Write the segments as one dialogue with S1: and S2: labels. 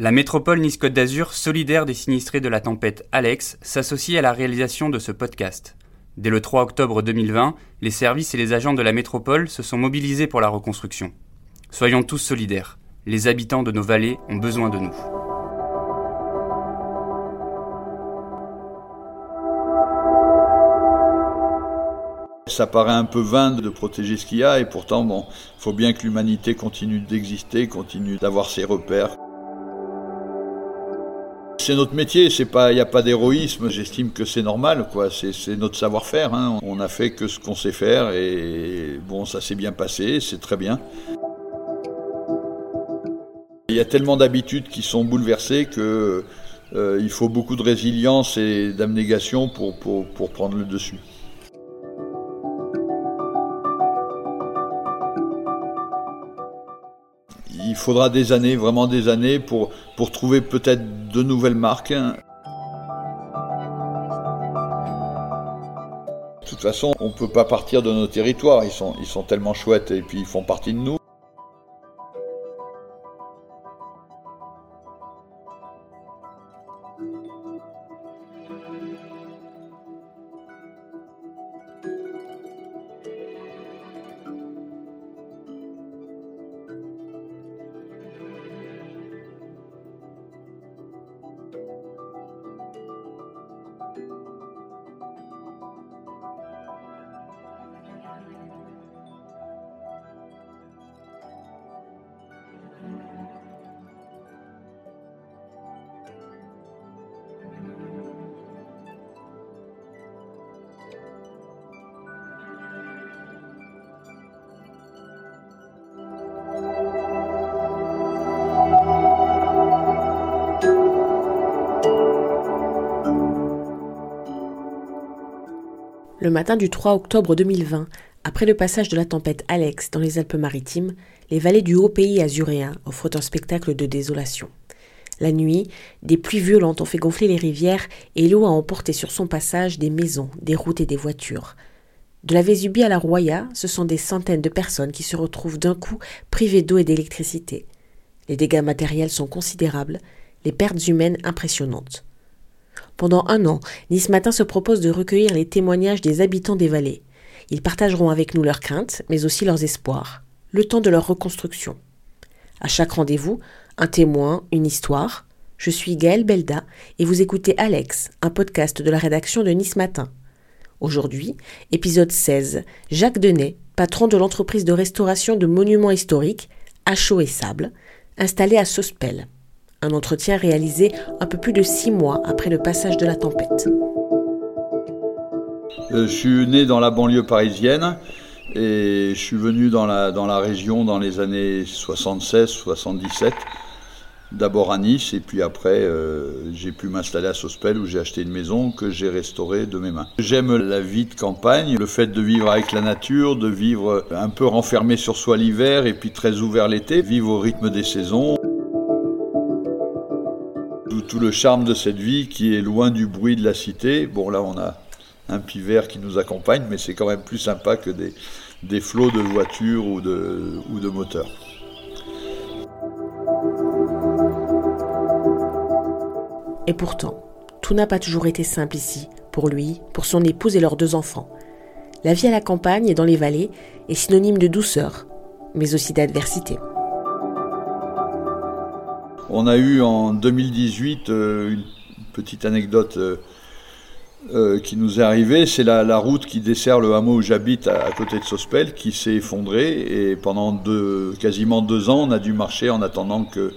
S1: La métropole Nice-Côte d'Azur, solidaire des sinistrés de la tempête Alex, s'associe à la réalisation de ce podcast. Dès le 3 octobre 2020, les services et les agents de la métropole se sont mobilisés pour la reconstruction. Soyons tous solidaires. Les habitants de nos vallées ont besoin de nous.
S2: Ça paraît un peu vain de protéger ce qu'il y a et pourtant, bon, il faut bien que l'humanité continue d'exister, continue d'avoir ses repères c'est notre métier, c'est pas, il n'y a pas d'héroïsme. J'estime que c'est normal, quoi. C'est notre savoir-faire. Hein. On a fait que ce qu'on sait faire et bon, ça s'est bien passé, c'est très bien. Il y a tellement d'habitudes qui sont bouleversées que euh, il faut beaucoup de résilience et d'abnégation pour, prendre le dessus. Il faudra des années, vraiment des années, pour, trouver peut-être de nouvelles marques. De toute façon, on ne peut pas partir de nos territoires, ils sont, ils sont tellement chouettes et puis ils font partie de nous.
S3: Le matin du 3 octobre 2020, après le passage de la tempête Alex dans les Alpes-Maritimes, les vallées du haut pays azuréen offrent un spectacle de désolation. La nuit, des pluies violentes ont fait gonfler les rivières et l'eau a emporté sur son passage des maisons, des routes et des voitures. De la Vésubie à la Roya, ce sont des centaines de personnes qui se retrouvent d'un coup privées d'eau et d'électricité. Les dégâts matériels sont considérables, les pertes humaines impressionnantes. Pendant un an, Nice Matin se propose de recueillir les témoignages des habitants des vallées. Ils partageront avec nous leurs craintes, mais aussi leurs espoirs, le temps de leur reconstruction. À chaque rendez-vous, un témoin, une histoire. Je suis Gaëlle Belda et vous écoutez Alex, un podcast de la rédaction de Nice Matin. Aujourd'hui, épisode 16, Jacques Denet, patron de l'entreprise de restauration de monuments historiques, à chaud et sable, installé à Sospel un entretien réalisé un peu plus de six mois après le passage de la tempête.
S2: Euh, je suis né dans la banlieue parisienne et je suis venu dans la, région dans les années 76-77 d'abord à Nice et puis après euh, j'ai pu m'installer à Sospel où j'ai acheté une maison que j'ai restaurée de mes mains. J'aime la vie de campagne, le fait de vivre avec la nature, de vivre un peu renfermé sur soi l'hiver et puis très ouvert l'été, vivre au rythme des saisons le charme de cette vie qui est loin du bruit de la cité. Bon, là, on a un vert qui nous accompagne, mais c'est quand même plus sympa que des, des flots de voitures ou de, ou de moteurs.
S3: Et pourtant, tout n'a pas toujours été simple ici, pour lui, pour son épouse et leurs deux enfants. La vie à la campagne et dans les vallées est synonyme de douceur, mais aussi d'adversité.
S2: On a eu en 2018 euh, une petite anecdote euh, euh, qui nous est arrivée. C'est la, route qui dessert le hameau où j'habite à, côté de Sospel qui s'est effondrée et pendant quasiment deux ans, on a dû marcher en attendant que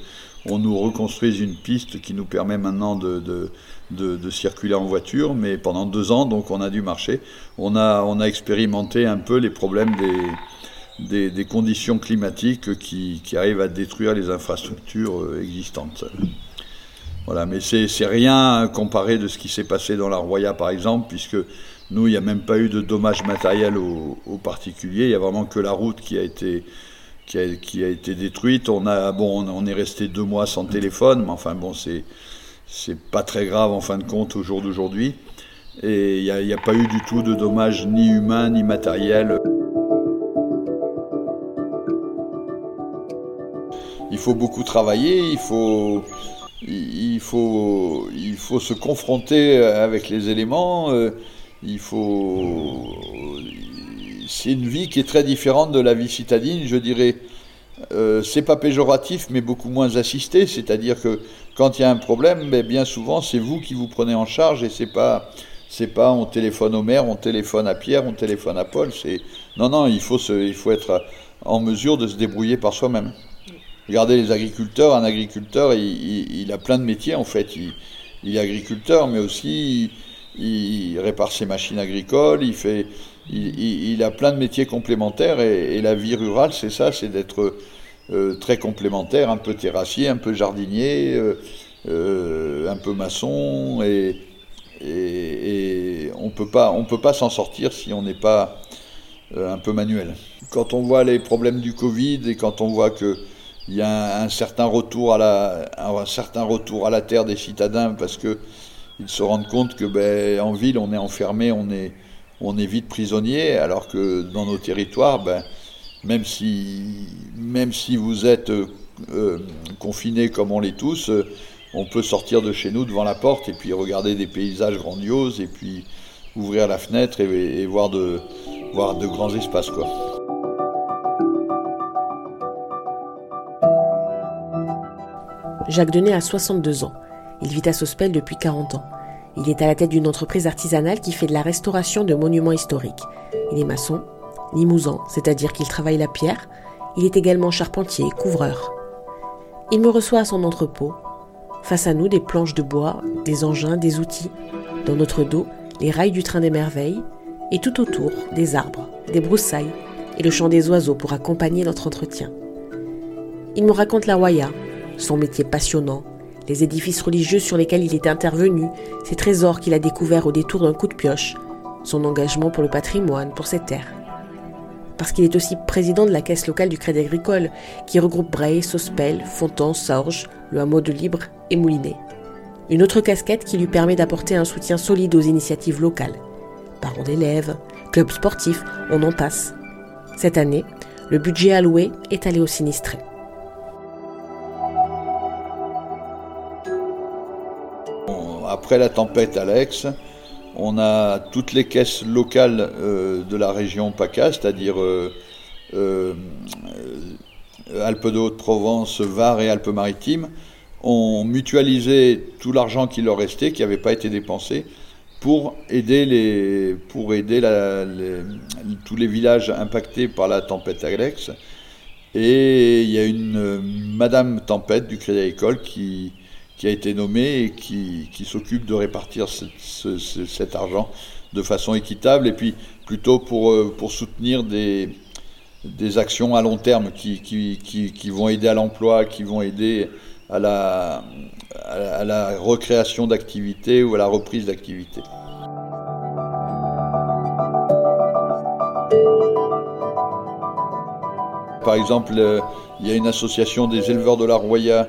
S2: on nous reconstruise une piste qui nous permet maintenant de, circuler en voiture. Mais pendant deux ans, donc, on a dû marcher. On a expérimenté un peu les problèmes des des, conditions climatiques qui, arrivent à détruire les infrastructures euh, existantes. Voilà, mais c'est rien comparé de ce qui s'est passé dans la Roya, par exemple, puisque nous, il n'y a même pas eu de dommages matériels aux, particuliers. Il n'y a vraiment que la route qui a été, qui a, qui a été détruite. On, a, bon, on est resté deux mois sans téléphone, mais enfin, bon, c'est c'est pas très grave en fin de compte au jour d'aujourd'hui. Et il n'y a, a, pas eu du tout de dommages ni humains ni matériels. Faut beaucoup travailler, il faut, il faut, il faut se confronter avec les éléments. Euh, il faut. C'est une vie qui est très différente de la vie citadine, je dirais. Euh, c'est pas péjoratif, mais beaucoup moins assisté. C'est-à-dire que quand il y a un problème, ben, bien souvent, c'est vous qui vous prenez en charge et c'est pas, c'est pas on téléphone au maire, on téléphone à Pierre, on téléphone à Paul. C'est non, non, il faut se, il faut être en mesure de se débrouiller par soi-même. Regardez les agriculteurs. Un agriculteur, il, a plein de métiers en fait. Il, est agriculteur, mais aussi il, répare ses machines agricoles. Il fait, il, a plein de métiers complémentaires. Et, la vie rurale, c'est ça, c'est d'être euh, très complémentaire, un peu terrassier, un peu jardinier, euh, euh, un peu maçon. Et, et on peut pas, on peut pas s'en sortir si on n'est pas un peu manuel. Quand on voit les problèmes du Covid et quand on voit que il y a un, certain retour à la, un certain retour à la terre des citadins parce que ils se rendent compte que ben, en ville on est enfermé, on est, on est vite prisonnier, alors que dans nos territoires, ben, même si, même si vous êtes euh, confinés comme on l'est tous, euh, on peut sortir de chez nous devant la porte et puis regarder des paysages grandioses et puis ouvrir la fenêtre et, et voir, de, voir de grands espaces quoi.
S3: Jacques Denet a 62 ans. Il vit à Sospel depuis 40 ans. Il est à la tête d'une entreprise artisanale qui fait de la restauration de monuments historiques. Il est maçon, limousin, c'est-à-dire qu'il travaille la pierre. Il est également charpentier, couvreur. Il me reçoit à son entrepôt. Face à nous, des planches de bois, des engins, des outils. Dans notre dos, les rails du train des merveilles. Et tout autour, des arbres, des broussailles et le chant des oiseaux pour accompagner notre entretien. Il me raconte la Waya, son métier passionnant, les édifices religieux sur lesquels il est intervenu, ses trésors qu'il a découverts au détour d'un coup de pioche, son engagement pour le patrimoine, pour ses terres. Parce qu'il est aussi président de la caisse locale du Crédit Agricole, qui regroupe Bray, Sospel, Fontan, Sorge, le hameau de Libre et Moulinet. Une autre casquette qui lui permet d'apporter un soutien solide aux initiatives locales. Parents d'élèves, clubs sportifs, on en passe. Cette année, le budget alloué est allé aux sinistrés.
S2: La tempête Alex, on a toutes les caisses locales euh, de la région PACA, c'est-à-dire euh, euh, Alpes de Haute-Provence, Var et Alpes-Maritimes, ont mutualisé tout l'argent qui leur restait, qui n'avait pas été dépensé, pour aider, les, pour aider tous les villages impactés par la tempête Alex. Et il y a une Madame Tempête du Crédit Agricole qui, qui a été nommé et qui, s'occupe de répartir cet argent de façon équitable et puis plutôt pour, euh, pour soutenir des, des actions à long terme qui, qui, vont aider à l'emploi, qui vont aider à la, à la recréation d'activités ou à la reprise d'activités. Par exemple, euh, il y a une association des éleveurs de la Roya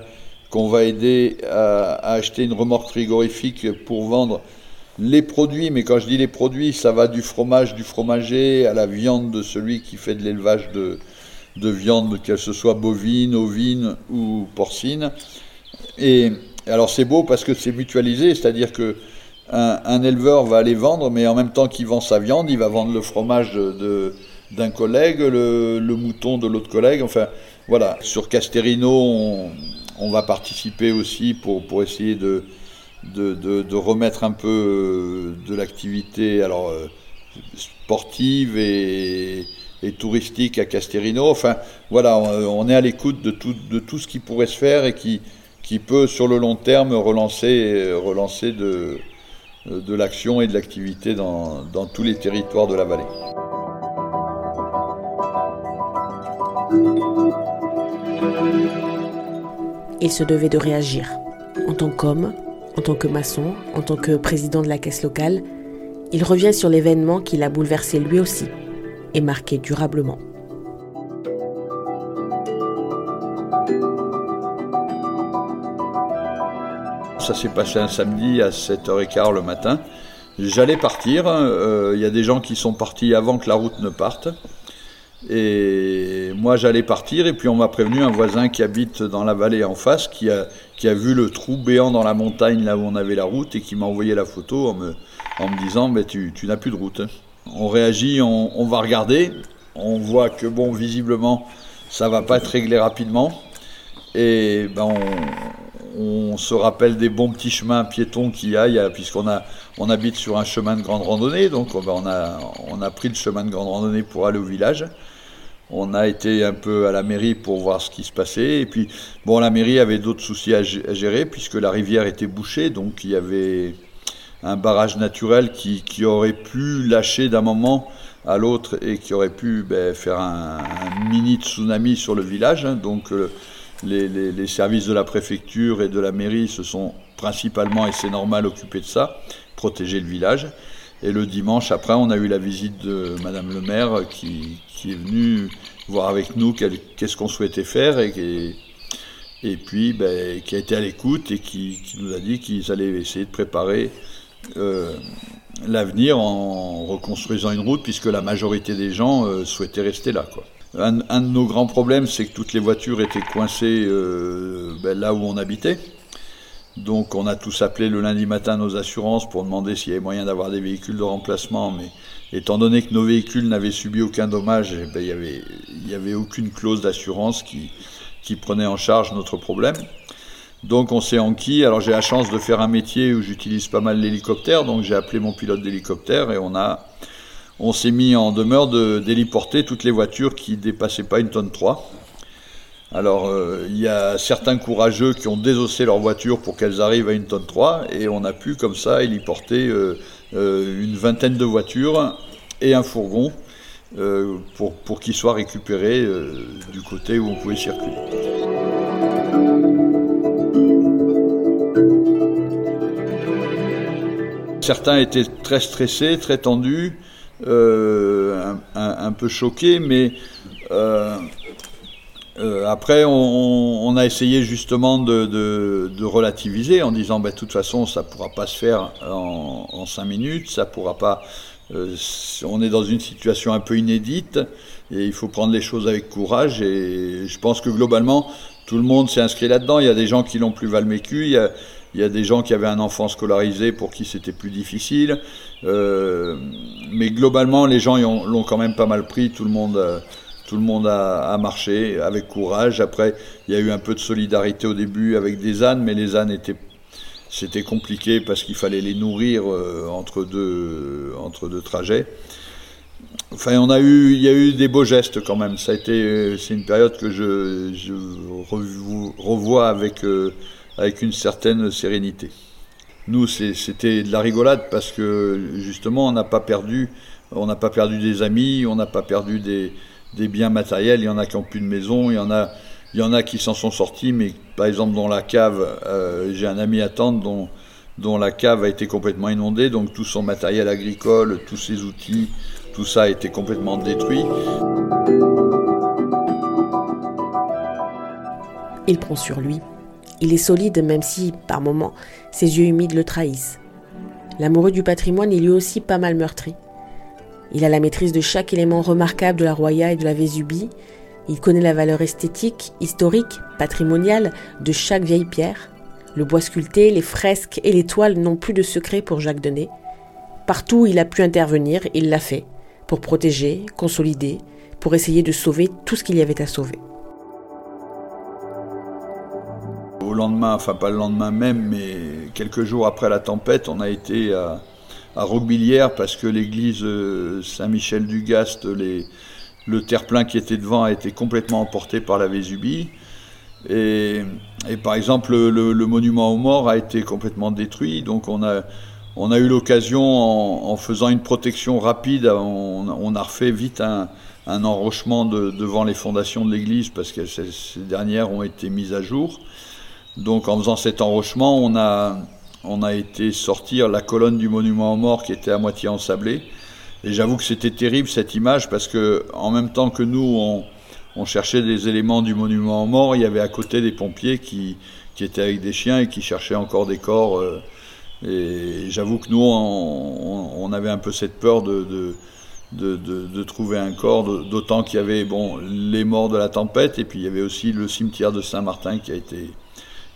S2: qu'on va aider à, acheter une remorque frigorifique pour vendre les produits, mais quand je dis les produits, ça va du fromage du fromager à la viande de celui qui fait de l'élevage de, de viande, qu'elle soit bovine, ovine ou porcine. Et alors c'est beau parce que c'est mutualisé, c'est-à-dire que un, éleveur va aller vendre, mais en même temps qu'il vend sa viande, il va vendre le fromage de, d'un collègue, le, le, mouton de l'autre collègue. Enfin, voilà. Sur Casterino, on, on va participer aussi pour, essayer de, remettre un peu euh, de l'activité euh, sportive et, touristique à Casterino. Enfin, voilà, on, est à l'écoute de tout, ce qui pourrait se faire et qui, peut, sur le long terme, relancer, de, l'action et de l'activité dans tous les territoires de la vallée.
S3: Il se devait de réagir. En tant qu'homme, en tant que maçon, en tant que président de la caisse locale, il revient sur l'événement qui l'a bouleversé lui aussi et marqué durablement.
S2: Ça s'est passé un samedi à 7h15 le matin. J'allais partir. Euh, il y a des gens qui sont partis avant que la route ne parte. Et moi, j'allais partir, et puis on m'a prévenu un voisin qui habite dans la vallée en face, qui a, qui a vu le trou béant dans la montagne, là où on avait la route, et qui m'a envoyé la photo en me, en me disant tu, tu n'as plus de route. On réagit, on, va regarder, on voit que, bon, visiblement, ça va pas être réglé rapidement, et ben on, se rappelle des bons petits chemins piétons qu'il y a, puisqu'on a, on habite sur un chemin de grande randonnée, donc ben on, a, on a pris le chemin de grande randonnée pour aller au village. On a été un peu à la mairie pour voir ce qui se passait. Et puis, bon, la mairie avait d'autres soucis à gérer puisque la rivière était bouchée. Donc, il y avait un barrage naturel qui, aurait pu lâcher d'un moment à l'autre et qui aurait pu ben, faire un, mini tsunami sur le village. Donc, euh, les, les, services de la préfecture et de la mairie se sont principalement, et c'est normal, occupés de ça, protéger le village. Et le dimanche, après, on a eu la visite de Madame le maire qui, est venue voir avec nous qu'est-ce qu'on souhaitait faire et, puis ben, qui a été à l'écoute et qui, nous a dit qu'ils allaient essayer de préparer euh, l'avenir en reconstruisant une route puisque la majorité des gens euh, souhaitaient rester là. Un, de nos grands problèmes, c'est que toutes les voitures étaient coincées euh, ben, là où on habitait. Donc on a tous appelé le lundi matin nos assurances pour demander s'il y avait moyen d'avoir des véhicules de remplacement, mais étant donné que nos véhicules n'avaient subi aucun dommage, eh ben, il n'y avait, y avait aucune clause d'assurance qui, prenait en charge notre problème. Donc on s'est enquis. Alors j'ai la chance de faire un métier où j'utilise pas mal l'hélicoptère, donc j'ai appelé mon pilote d'hélicoptère et on on s'est mis en demeure d'héliporter toutes les voitures qui dépassaient pas une tonne 3. Alors, euh, il y a certains courageux qui ont désossé leur voiture pour qu'elles arrivent à une tonne 3, et on a pu, comme ça, héliporter euh, euh, une vingtaine de voitures et un fourgon pour, pour qu'ils soient récupérés du côté où on pouvait circuler. Certains étaient très stressés, très tendus, un, peu choqués, mais après, on, a essayé justement de, relativiser en disant, bah, de toute façon, ça ne pourra pas se faire en, cinq minutes, ça pourra pas. Euh, on est dans une situation un peu inédite et il faut prendre les choses avec courage. Et je pense que globalement, tout le monde s'est inscrit là-dedans. Il y a des gens qui l'ont plus mal vécu. Il y a, des gens qui avaient un enfant scolarisé pour qui c'était plus difficile. Euh, mais globalement, les gens l'ont quand même pas mal pris. Tout le monde tout le monde a, marché avec courage. Après, il y a eu un peu de solidarité au début avec des ânes, mais les ânes étaient c'était compliqué parce qu'il fallait les nourrir euh, entre deux entre deux trajets. Enfin, on a eu, il y a eu des beaux gestes quand même. Ça a été, c'est une période que je, revois avec euh, avec une certaine sérénité. Nous, c'était de la rigolade parce que justement, on n'a pas perdu, on n'a pas perdu des amis, on n'a pas perdu des des biens matériels. Il y en a qui n'ont plus de maison, il y en a, qui s'en sont sortis, mais par exemple dans la cave, euh, j'ai un ami à tante dont, dont la cave a été complètement inondée, donc tout son matériel agricole, tous ses outils, tout ça a été complètement détruit.
S3: Il prend sur lui. Il est solide même si, par moments, ses yeux humides le trahissent. L'amoureux du patrimoine est lui aussi pas mal meurtri. Il a la maîtrise de chaque élément remarquable de la Roya et de la Vésubie. Il connaît la valeur esthétique, historique, patrimoniale de chaque vieille pierre. Le bois sculpté, les fresques et les toiles n'ont plus de secret pour Jacques Denet. Partout où il a pu intervenir, il l'a fait, pour protéger, consolider, pour essayer de sauver tout ce qu'il y avait à sauver.
S2: Au lendemain, enfin pas le lendemain même, mais quelques jours après la tempête, on a été à, à Roquebillière parce que l'église euh, Saint-Michel-du-Gast, le terre-plein qui était devant a été complètement emporté par la Vésubie. Et, par exemple, le, monument aux morts a été complètement détruit. Donc on a, on a eu l'occasion, en, faisant une protection rapide, on, a refait vite un, enrochement devant les fondations de l'église parce que ces, dernières ont été mises à jour. Donc en faisant cet enrochement, on a, on a été sortir la colonne du monument aux morts qui était à moitié ensablée. Et j'avoue que c'était terrible cette image parce que en même temps que nous, on, cherchait des éléments du monument aux morts, il y avait à côté des pompiers qui, étaient avec des chiens et qui cherchaient encore des corps. Euh, et j'avoue que nous, on, avait un peu cette peur de, de, trouver un corps, d'autant qu'il y avait bon, les morts de la tempête, et puis il y avait aussi le cimetière de Saint-Martin qui a été,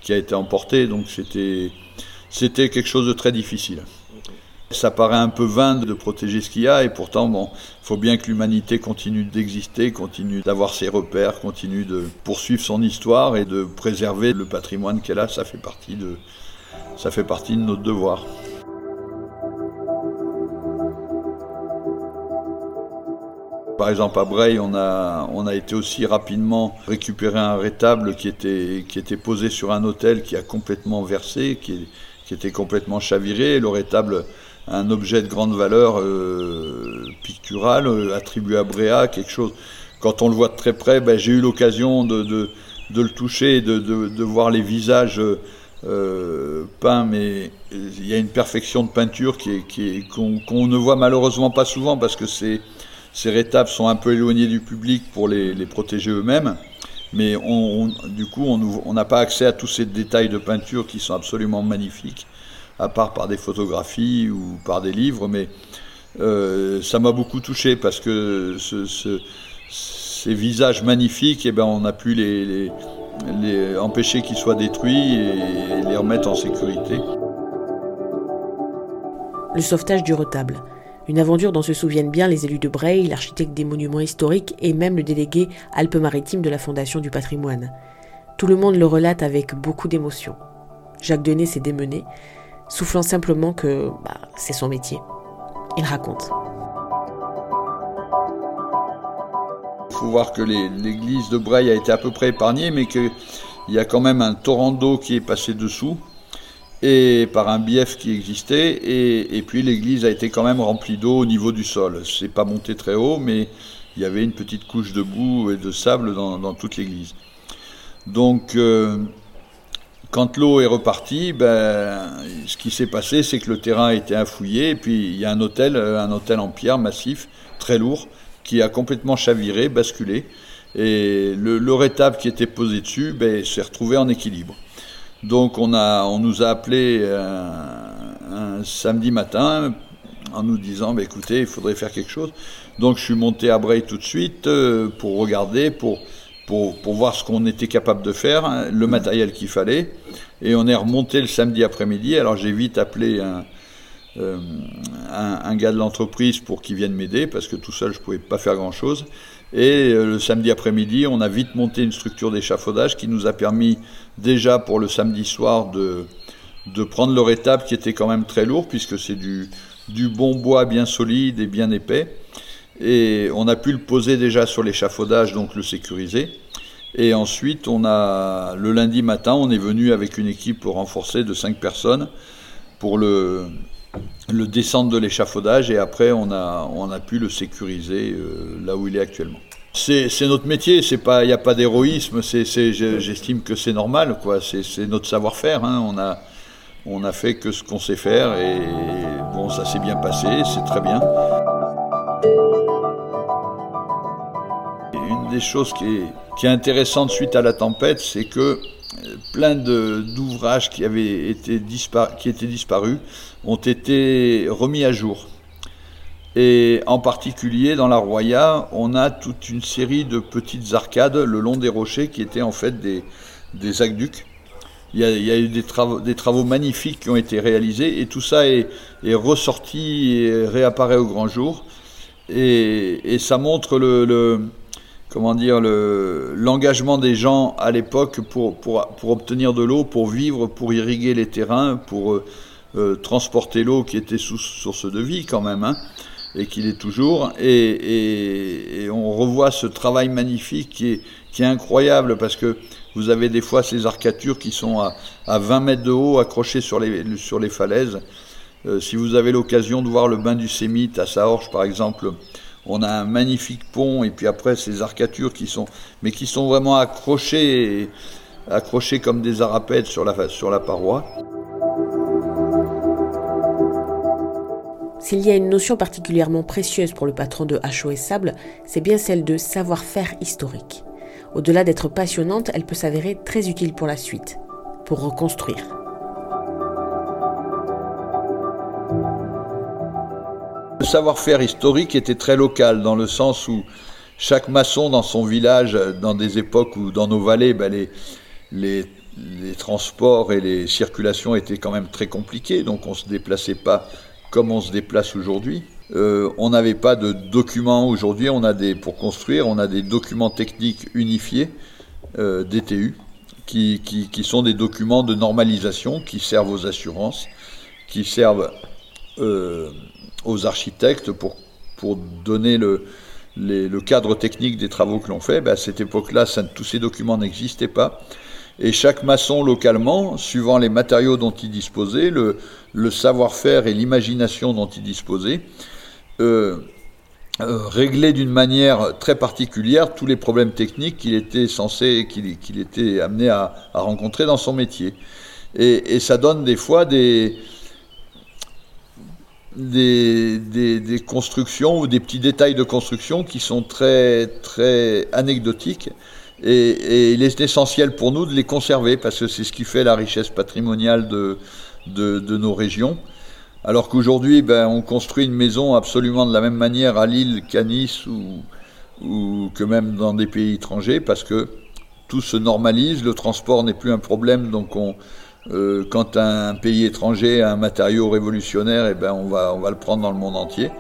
S2: qui a été emporté, donc c'était, c'était quelque chose de très difficile. Ça paraît un peu vain de protéger ce qu'il y a, et pourtant, bon, faut bien que l'humanité continue d'exister, continue d'avoir ses repères, continue de poursuivre son histoire et de préserver le patrimoine qu'elle a. Ça fait partie de, ça fait partie de notre devoir. Par exemple, à Breil, on a, on a été aussi rapidement récupérer un rétable qui était, qui était posé sur un hôtel qui a complètement versé, qui, qui était complètement chaviré. Le rétable, un objet de grande valeur euh, picturale, euh, attribué à Bréa, quelque chose. Quand on le voit de très près, ben, j'ai eu l'occasion de, le toucher, de, voir les visages euh, peints, mais il y a une perfection de peinture qui est, qui qu'on ne voit malheureusement pas souvent parce que c'est ces rétables sont un peu éloignés du public pour les, protéger eux-mêmes, mais on, du coup, on n'a pas accès à tous ces détails de peinture qui sont absolument magnifiques, à part par des photographies ou par des livres, mais euh, ça m'a beaucoup touché parce que ces visages magnifiques, eh ben, on a pu les, les empêcher qu'ils soient détruits et les remettre en sécurité.
S3: Le sauvetage du retable. Une aventure dont se souviennent bien les élus de Breil, l'architecte des monuments historiques et même le délégué Alpes-Maritimes de la Fondation du patrimoine. Tout le monde le relate avec beaucoup d'émotion. Jacques Denet s'est démené, soufflant simplement que bah, c'est son métier. Il raconte.
S2: Il faut voir que l'église de Breil a été à peu près épargnée, mais qu'il y a quand même un torrent d'eau qui est passé dessous et par un bief qui existait, et, puis l'église a été quand même remplie d'eau au niveau du sol. C'est pas monté très haut, mais il y avait une petite couche de boue et de sable dans, toute l'église. Donc, euh, quand l'eau est repartie, ben, ce qui s'est passé, c'est que le terrain a été infouillé, et puis il y a un hôtel, un hôtel en pierre massif, très lourd, qui a complètement chaviré, basculé, et le, le rétable qui était posé dessus ben, s'est retrouvé en équilibre. Donc on, a, on nous a appelé euh, un, samedi matin en nous disant bah, écoutez, il faudrait faire quelque chose. Donc je suis monté à Breil tout de suite euh, pour regarder, pour, pour, pour voir ce qu'on était capable de faire, hein, le matériel qu'il fallait. Et on est remonté le samedi après-midi. Alors j'ai vite appelé un, euh, un, gars de l'entreprise pour qu'il vienne m'aider parce que tout seul je ne pouvais pas faire grand-chose. Et euh, le samedi après-midi, on a vite monté une structure d'échafaudage qui nous a permis déjà pour le samedi soir de, de prendre le rétable qui était quand même très lourd puisque c'est du, du bon bois bien solide et bien épais. Et on a pu le poser déjà sur l'échafaudage, donc le sécuriser. Et ensuite, on a, le lundi matin, on est venu avec une équipe renforcée de 5 personnes pour le, le descendre de l'échafaudage et après on a, on a pu le sécuriser euh, là où il est actuellement. C'est notre métier, il n'y a pas d'héroïsme, j'estime que c'est normal, c'est notre savoir-faire. Hein. On, a, on a fait que ce qu'on sait faire et bon, ça s'est bien passé, c'est très bien. Une des choses qui est, qui est intéressante suite à la tempête, c'est que plein d'ouvrages qui avaient été qui étaient disparus ont été remis à jour. Et en particulier dans la Roya, on a toute une série de petites arcades le long des rochers qui étaient en fait des, des aqueducs. Il y, a, eu des travaux, des travaux magnifiques qui ont été réalisés et tout ça est, ressorti et réapparaît au grand jour. Et ça montre le comment dire, l'engagement des gens à l'époque pour, pour, pour, obtenir de l'eau, pour vivre, pour irriguer les terrains, pour euh, euh, transporter l'eau qui était sous source de vie quand même, hein, et qu'il est toujours. Et, et, on revoit ce travail magnifique qui est, qui est incroyable parce que vous avez des fois ces arcatures qui sont à, à 20 mètres de haut accrochées sur les, sur les falaises. Euh, si vous avez l'occasion de voir le bain du Sémite à Saorge par exemple, on a un magnifique pont et puis après ces arcatures qui sont, mais qui sont vraiment accrochées, comme des arapèdes sur la, sur la paroi.
S3: S'il y a une notion particulièrement précieuse pour le patron de HOS Sable, c'est bien celle de savoir-faire historique. Au-delà d'être passionnante, elle peut s'avérer très utile pour la suite, pour reconstruire.
S2: Savoir-faire historique était très local, dans le sens où chaque maçon dans son village, dans des époques où dans nos vallées, ben, les, les, les, transports et les circulations étaient quand même très compliqués, donc on ne se déplaçait pas comme on se déplace aujourd'hui. Euh, on n'avait pas de documents aujourd'hui, on a des pour construire, on a des documents techniques unifiés euh, DTU qui, qui, qui, sont des documents de normalisation qui servent aux assurances, qui servent euh, aux architectes pour, pour donner le, le cadre technique des travaux que l'on fait. Ben à cette époque-là, tous ces documents n'existaient pas. Et chaque maçon localement, suivant les matériaux dont il disposait, le, le savoir-faire et l'imagination dont il disposait, euh, euh, régler d'une manière très particulière tous les problèmes techniques qu'il était censé, qu'il était amené à, rencontrer dans son métier. Et, ça donne des fois des, des, des, constructions ou des petits détails de construction qui sont très, très anecdotiques. Et, il est essentiel pour nous de les conserver parce que c'est ce qui fait la richesse patrimoniale de, de, de nos régions. Alors qu'aujourd'hui, ben, on construit une maison absolument de la même manière à Lille qu'à Nice ou, ou que même dans des pays étrangers, parce que tout se normalise, le transport n'est plus un problème, donc on, euh, quand un pays étranger a un matériau révolutionnaire, eh ben on, va, on va le prendre dans le monde entier.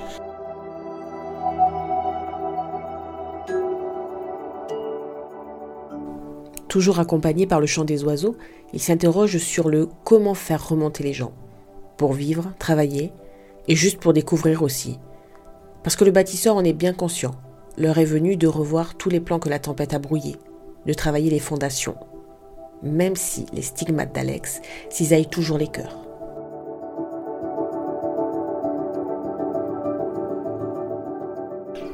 S3: Toujours accompagné par le chant des oiseaux, il s'interroge sur le comment faire remonter les gens pour vivre, travailler, et juste pour découvrir aussi. Parce que le bâtisseur en est bien conscient. L'heure est venue de revoir tous les plans que la tempête a brouillés, de travailler les fondations, même si les stigmates d'Alex cisaillent toujours les cœurs.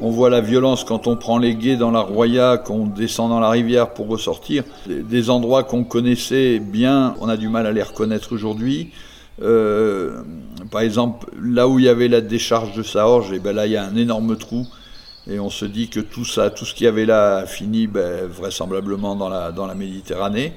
S2: On voit la violence quand on prend les guets dans la Roya, qu'on descend dans la rivière pour ressortir. Des endroits qu'on connaissait bien, on a du mal à les reconnaître aujourd'hui. Euh, par exemple, là où il y avait la décharge de Saorge, et eh ben là il y a un énorme trou. Et on se dit que tout ça, tout ce qu'il y avait là a fini ben, vraisemblablement dans la, dans la Méditerranée.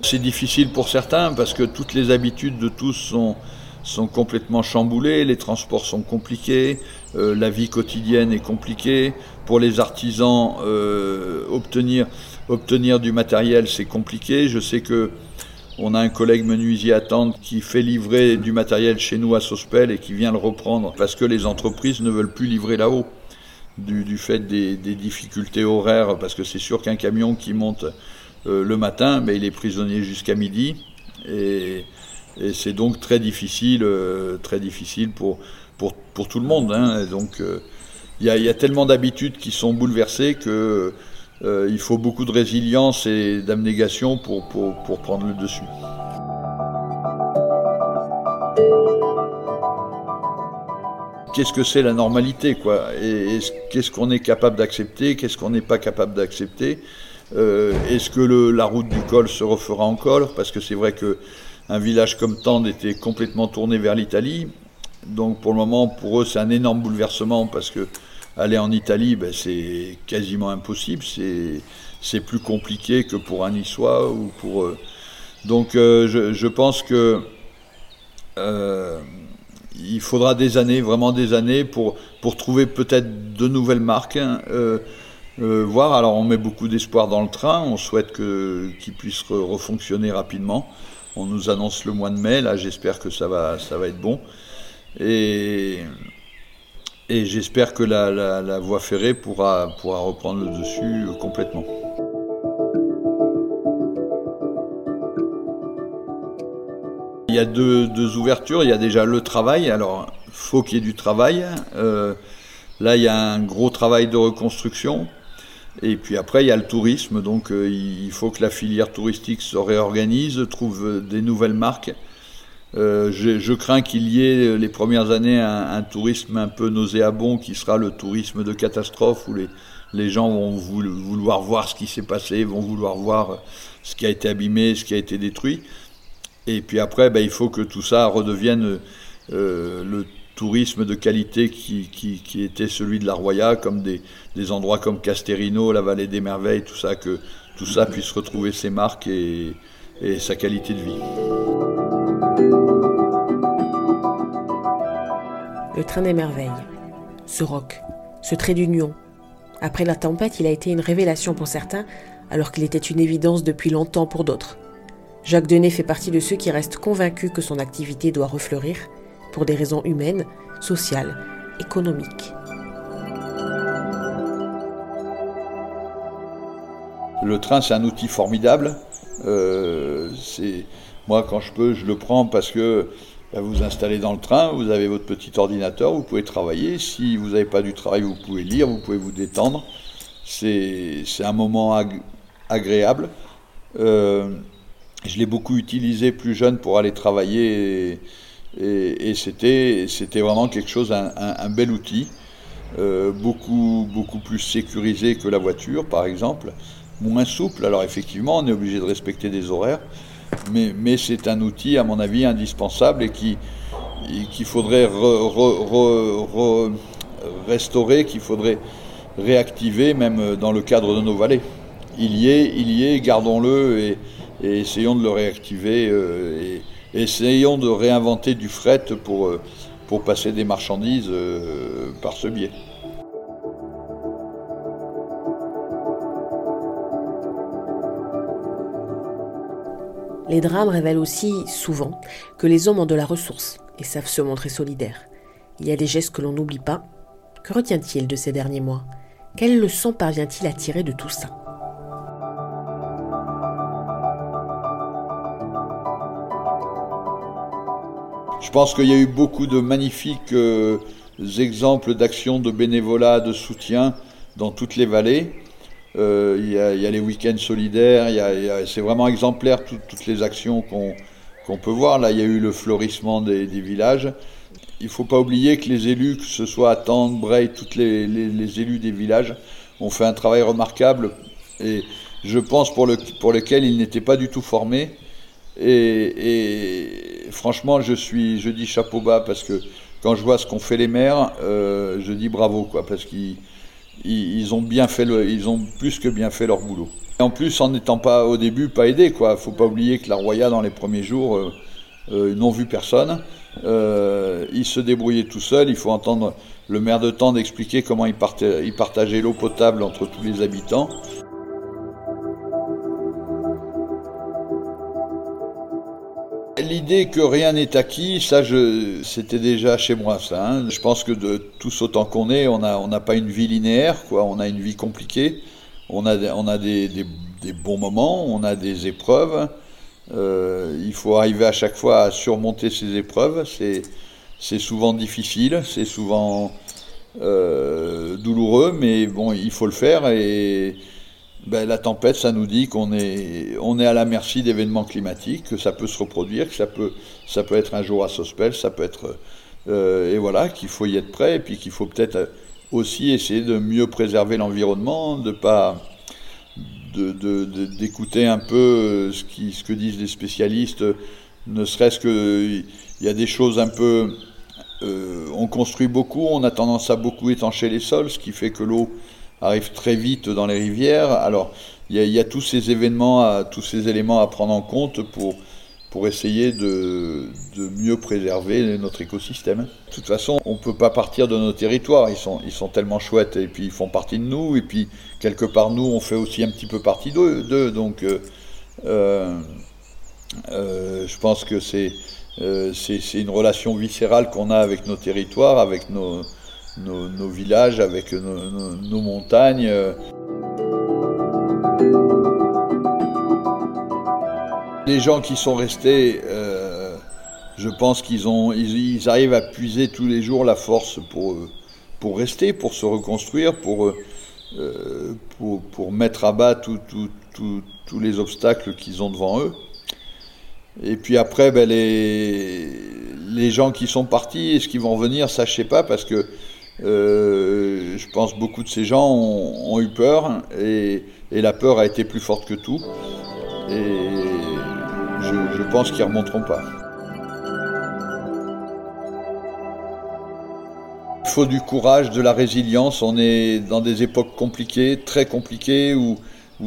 S2: C'est difficile pour certains parce que toutes les habitudes de tous sont, sont complètement chamboulées, les transports sont compliqués, euh, la vie quotidienne est compliquée. Pour les artisans, euh, obtenir, obtenir du matériel, c'est compliqué. Je sais que on a un collègue menuisier à tendre qui fait livrer du matériel chez nous à Sospel et qui vient le reprendre parce que les entreprises ne veulent plus livrer là-haut du, fait des, difficultés horaires parce que c'est sûr qu'un camion qui monte euh, le matin, mais il est prisonnier jusqu'à midi et, c'est donc très difficile, euh, très difficile pour, pour, pour, tout le monde. Hein. donc euh, il y, a tellement d'habitudes qui sont bouleversées que il faut beaucoup de résilience et d'abnégation pour, pour, pour, prendre le dessus. Qu'est-ce que c'est la normalité quoi? Et, qu'est-ce qu'on est capable d'accepter Qu'est-ce qu'on n'est pas capable d'accepter? Euh, Est-ce que le, la route du col se refera en col Parce que c'est vrai que un village comme Tende était complètement tourné vers l'Italie. Donc pour le moment, pour eux, c'est un énorme bouleversement parce que aller en Italie, ben, c'est quasiment impossible. C'est plus compliqué que pour un Niçois ou pour. Donc euh, je, pense que euh, il faudra des années, vraiment des années, pour, trouver peut-être de nouvelles marques. Hein, voir, alors on met beaucoup d'espoir dans le train, on souhaite qu'il puisse refonctionner rapidement. On nous annonce le mois de mai, là j'espère que ça va, être bon. Et j'espère que la, voie ferrée pourra, pourra reprendre le dessus euh, complètement. Il y a deux, ouvertures. Il y a déjà le travail. Alors, il faut qu'il y ait du travail. Euh, là, il y a un gros travail de reconstruction. Et puis après, il y a le tourisme. Donc, euh, il faut que la filière touristique se réorganise, trouve des nouvelles marques. Euh, je, crains qu'il y ait euh, les premières années un, tourisme un peu nauséabond qui sera le tourisme de catastrophe où les, les gens vont vouloir voir ce qui s'est passé, vont vouloir voir ce qui a été abîmé, ce qui a été détruit. Et puis après, ben, il faut que tout ça redevienne euh, le tourisme de qualité qui, qui, était celui de la Roya, comme des, des, endroits comme Casterino, la vallée des merveilles, tout ça, que tout ça puisse retrouver ses marques et, et sa qualité de vie.
S3: Le train des merveilles. ce roc, ce trait d'union. Après la tempête, il a été une révélation pour certains, alors qu'il était une évidence depuis longtemps pour d'autres. Jacques Denet fait partie de ceux qui restent convaincus que son activité doit refleurir, pour des raisons humaines, sociales, économiques.
S2: Le train, c'est un outil formidable. Euh, moi, quand je peux, je le prends parce que bah, vous installez dans le train, vous avez votre petit ordinateur, vous pouvez travailler. Si vous n'avez pas du travail, vous pouvez lire, vous pouvez vous détendre. C'est un moment agréable. Euh, je l'ai beaucoup utilisé plus jeune pour aller travailler et, c'était vraiment quelque chose, un, bel outil. Euh, beaucoup, beaucoup plus sécurisé que la voiture, par exemple, moins souple. Alors effectivement, on est obligé de respecter des horaires, mais, mais c'est un outil, à mon avis, indispensable et qui qu'il faudrait restaurer, qu'il faudrait réactiver même dans le cadre de nos vallées. Il y est, il y est, gardons-le et, essayons de le réactiver euh, et, essayons de réinventer du fret pour, euh, passer des marchandises euh, par ce biais.
S3: Les drames révèlent aussi souvent que les hommes ont de la ressource et savent se montrer solidaires. Il y a des gestes que l'on n'oublie pas. Que retient-il de ces derniers mois? Quelle leçon parvient-il à tirer de tout ça?
S2: Je pense qu'il y a eu beaucoup de magnifiques euh, exemples d'actions de bénévolat, de soutien dans toutes les vallées. Euh, il, y a, les week-ends solidaires, c'est vraiment exemplaire toutes les actions qu'on peut voir. Là, il y a eu le fleurissement des, villages. Il ne faut pas oublier que les élus, que ce soit à Tende, Bray, tous les, élus des villages, ont fait un travail remarquable et je pense pour, le, lequel ils n'étaient pas du tout formés. Et, franchement, je, dis chapeau bas parce que quand je vois ce qu'ont fait les maires, euh, je dis bravo, parce qu'ils ils, ont bien fait ils ont plus que bien fait leur boulot. Et en plus, en n'étant pas au début pas aidés, quoi. Faut pas oublier que la Roya dans les premiers jours euh, euh, n'ont vu personne. Euh, ils se débrouillaient tout seuls. Il faut entendre le maire de Tende expliquer comment il, il partageait l'eau potable entre tous les habitants. L'idée que rien n'est acquis, ça, c'était déjà chez moi, ça. Hein. Je pense que de tous autant qu'on est, on n'a pas une vie linéaire, quoi. On a une vie compliquée. On a, on a des, bons moments, on a des épreuves. Euh, il faut arriver à chaque fois à surmonter ces épreuves. C'est souvent difficile, c'est souvent euh, douloureux, mais bon, il faut le faire et ben, la tempête, ça nous dit qu'on est, on est à la merci d'événements climatiques, que ça peut se reproduire, que ça peut, ça peut être un jour à Sospel, ça peut être... Euh, et voilà, qu'il faut y être prêt, et puis qu'il faut peut-être aussi essayer de mieux préserver l'environnement, de pas... d'écouter un peu ce, qui, ce que disent les spécialistes, ne serait-ce que... Il y a des choses un peu... Euh, on construit beaucoup, on a tendance à beaucoup étancher les sols, ce qui fait que l'eau arrive très vite dans les rivières. Alors, il y, a tous ces événements, tous ces éléments à prendre en compte pour, pour essayer de, de, mieux préserver notre écosystème. De toute façon, on ne peut pas partir de nos territoires, ils sont, ils sont tellement chouettes et puis ils font partie de nous, et puis quelque part nous, on fait aussi un petit peu partie d'eux. Donc, euh, euh, euh, je pense que c'est c'est une relation viscérale qu'on a avec nos territoires, avec nos, nos, villages, avec nos, montagnes. Les gens qui sont restés, euh, je pense qu'ils ont, ils, arrivent à puiser tous les jours la force pour, pour rester, pour se reconstruire, pour, euh, pour, pour, mettre à bas tous les obstacles qu'ils ont devant eux. Et puis après, ben les, les gens qui sont partis, est-ce qu'ils vont revenir, ça je sais pas, parce que euh, je pense beaucoup de ces gens ont, eu peur et, la peur a été plus forte que tout. Et je, pense qu'ils ne remonteront pas. Il faut du courage, de la résilience. On est dans des époques compliquées, très compliquées, où,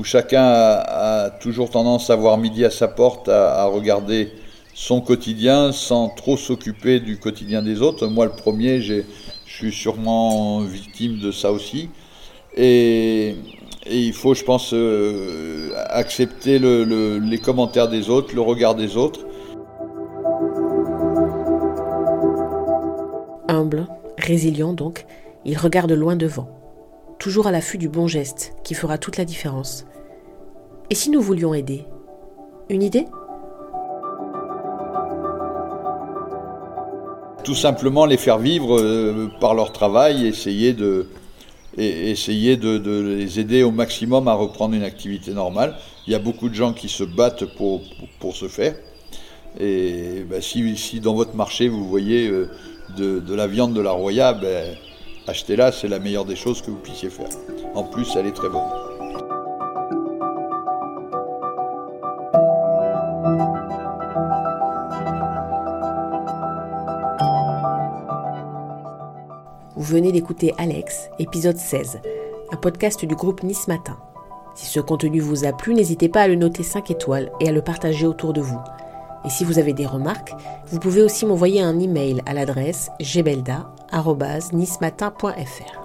S2: chacun a, toujours tendance à voir midi à sa porte, à regarder son quotidien sans trop s'occuper du quotidien des autres. Moi, le premier, j'ai je suis sûrement victime de ça aussi. Et, il faut, je pense, euh, accepter les commentaires des autres, le regard des autres.
S3: Humble, résilient donc, il regarde loin devant, toujours à l'affût du bon geste qui fera toute la différence. Et si nous voulions aider? Une idée?
S2: Tout simplement les faire vivre euh, par leur travail, essayer de, les aider au maximum à reprendre une activité normale. Il y a beaucoup de gens qui se battent pour, pour, ce faire. Et ben, si, si, dans votre marché vous voyez euh, de, la viande de la Roya, ben, achetez-la, c'est la meilleure des choses que vous puissiez faire. En plus, elle est très bonne.
S3: Venez d'écouter Alex, épisode 16, un podcast du groupe Nice Matin. Si ce contenu vous a plu, n'hésitez pas à le noter 5 étoiles et à le partager autour de vous. Et si vous avez des remarques, vous pouvez aussi m'envoyer un email à l'adresse gebelda.nismatin.fr.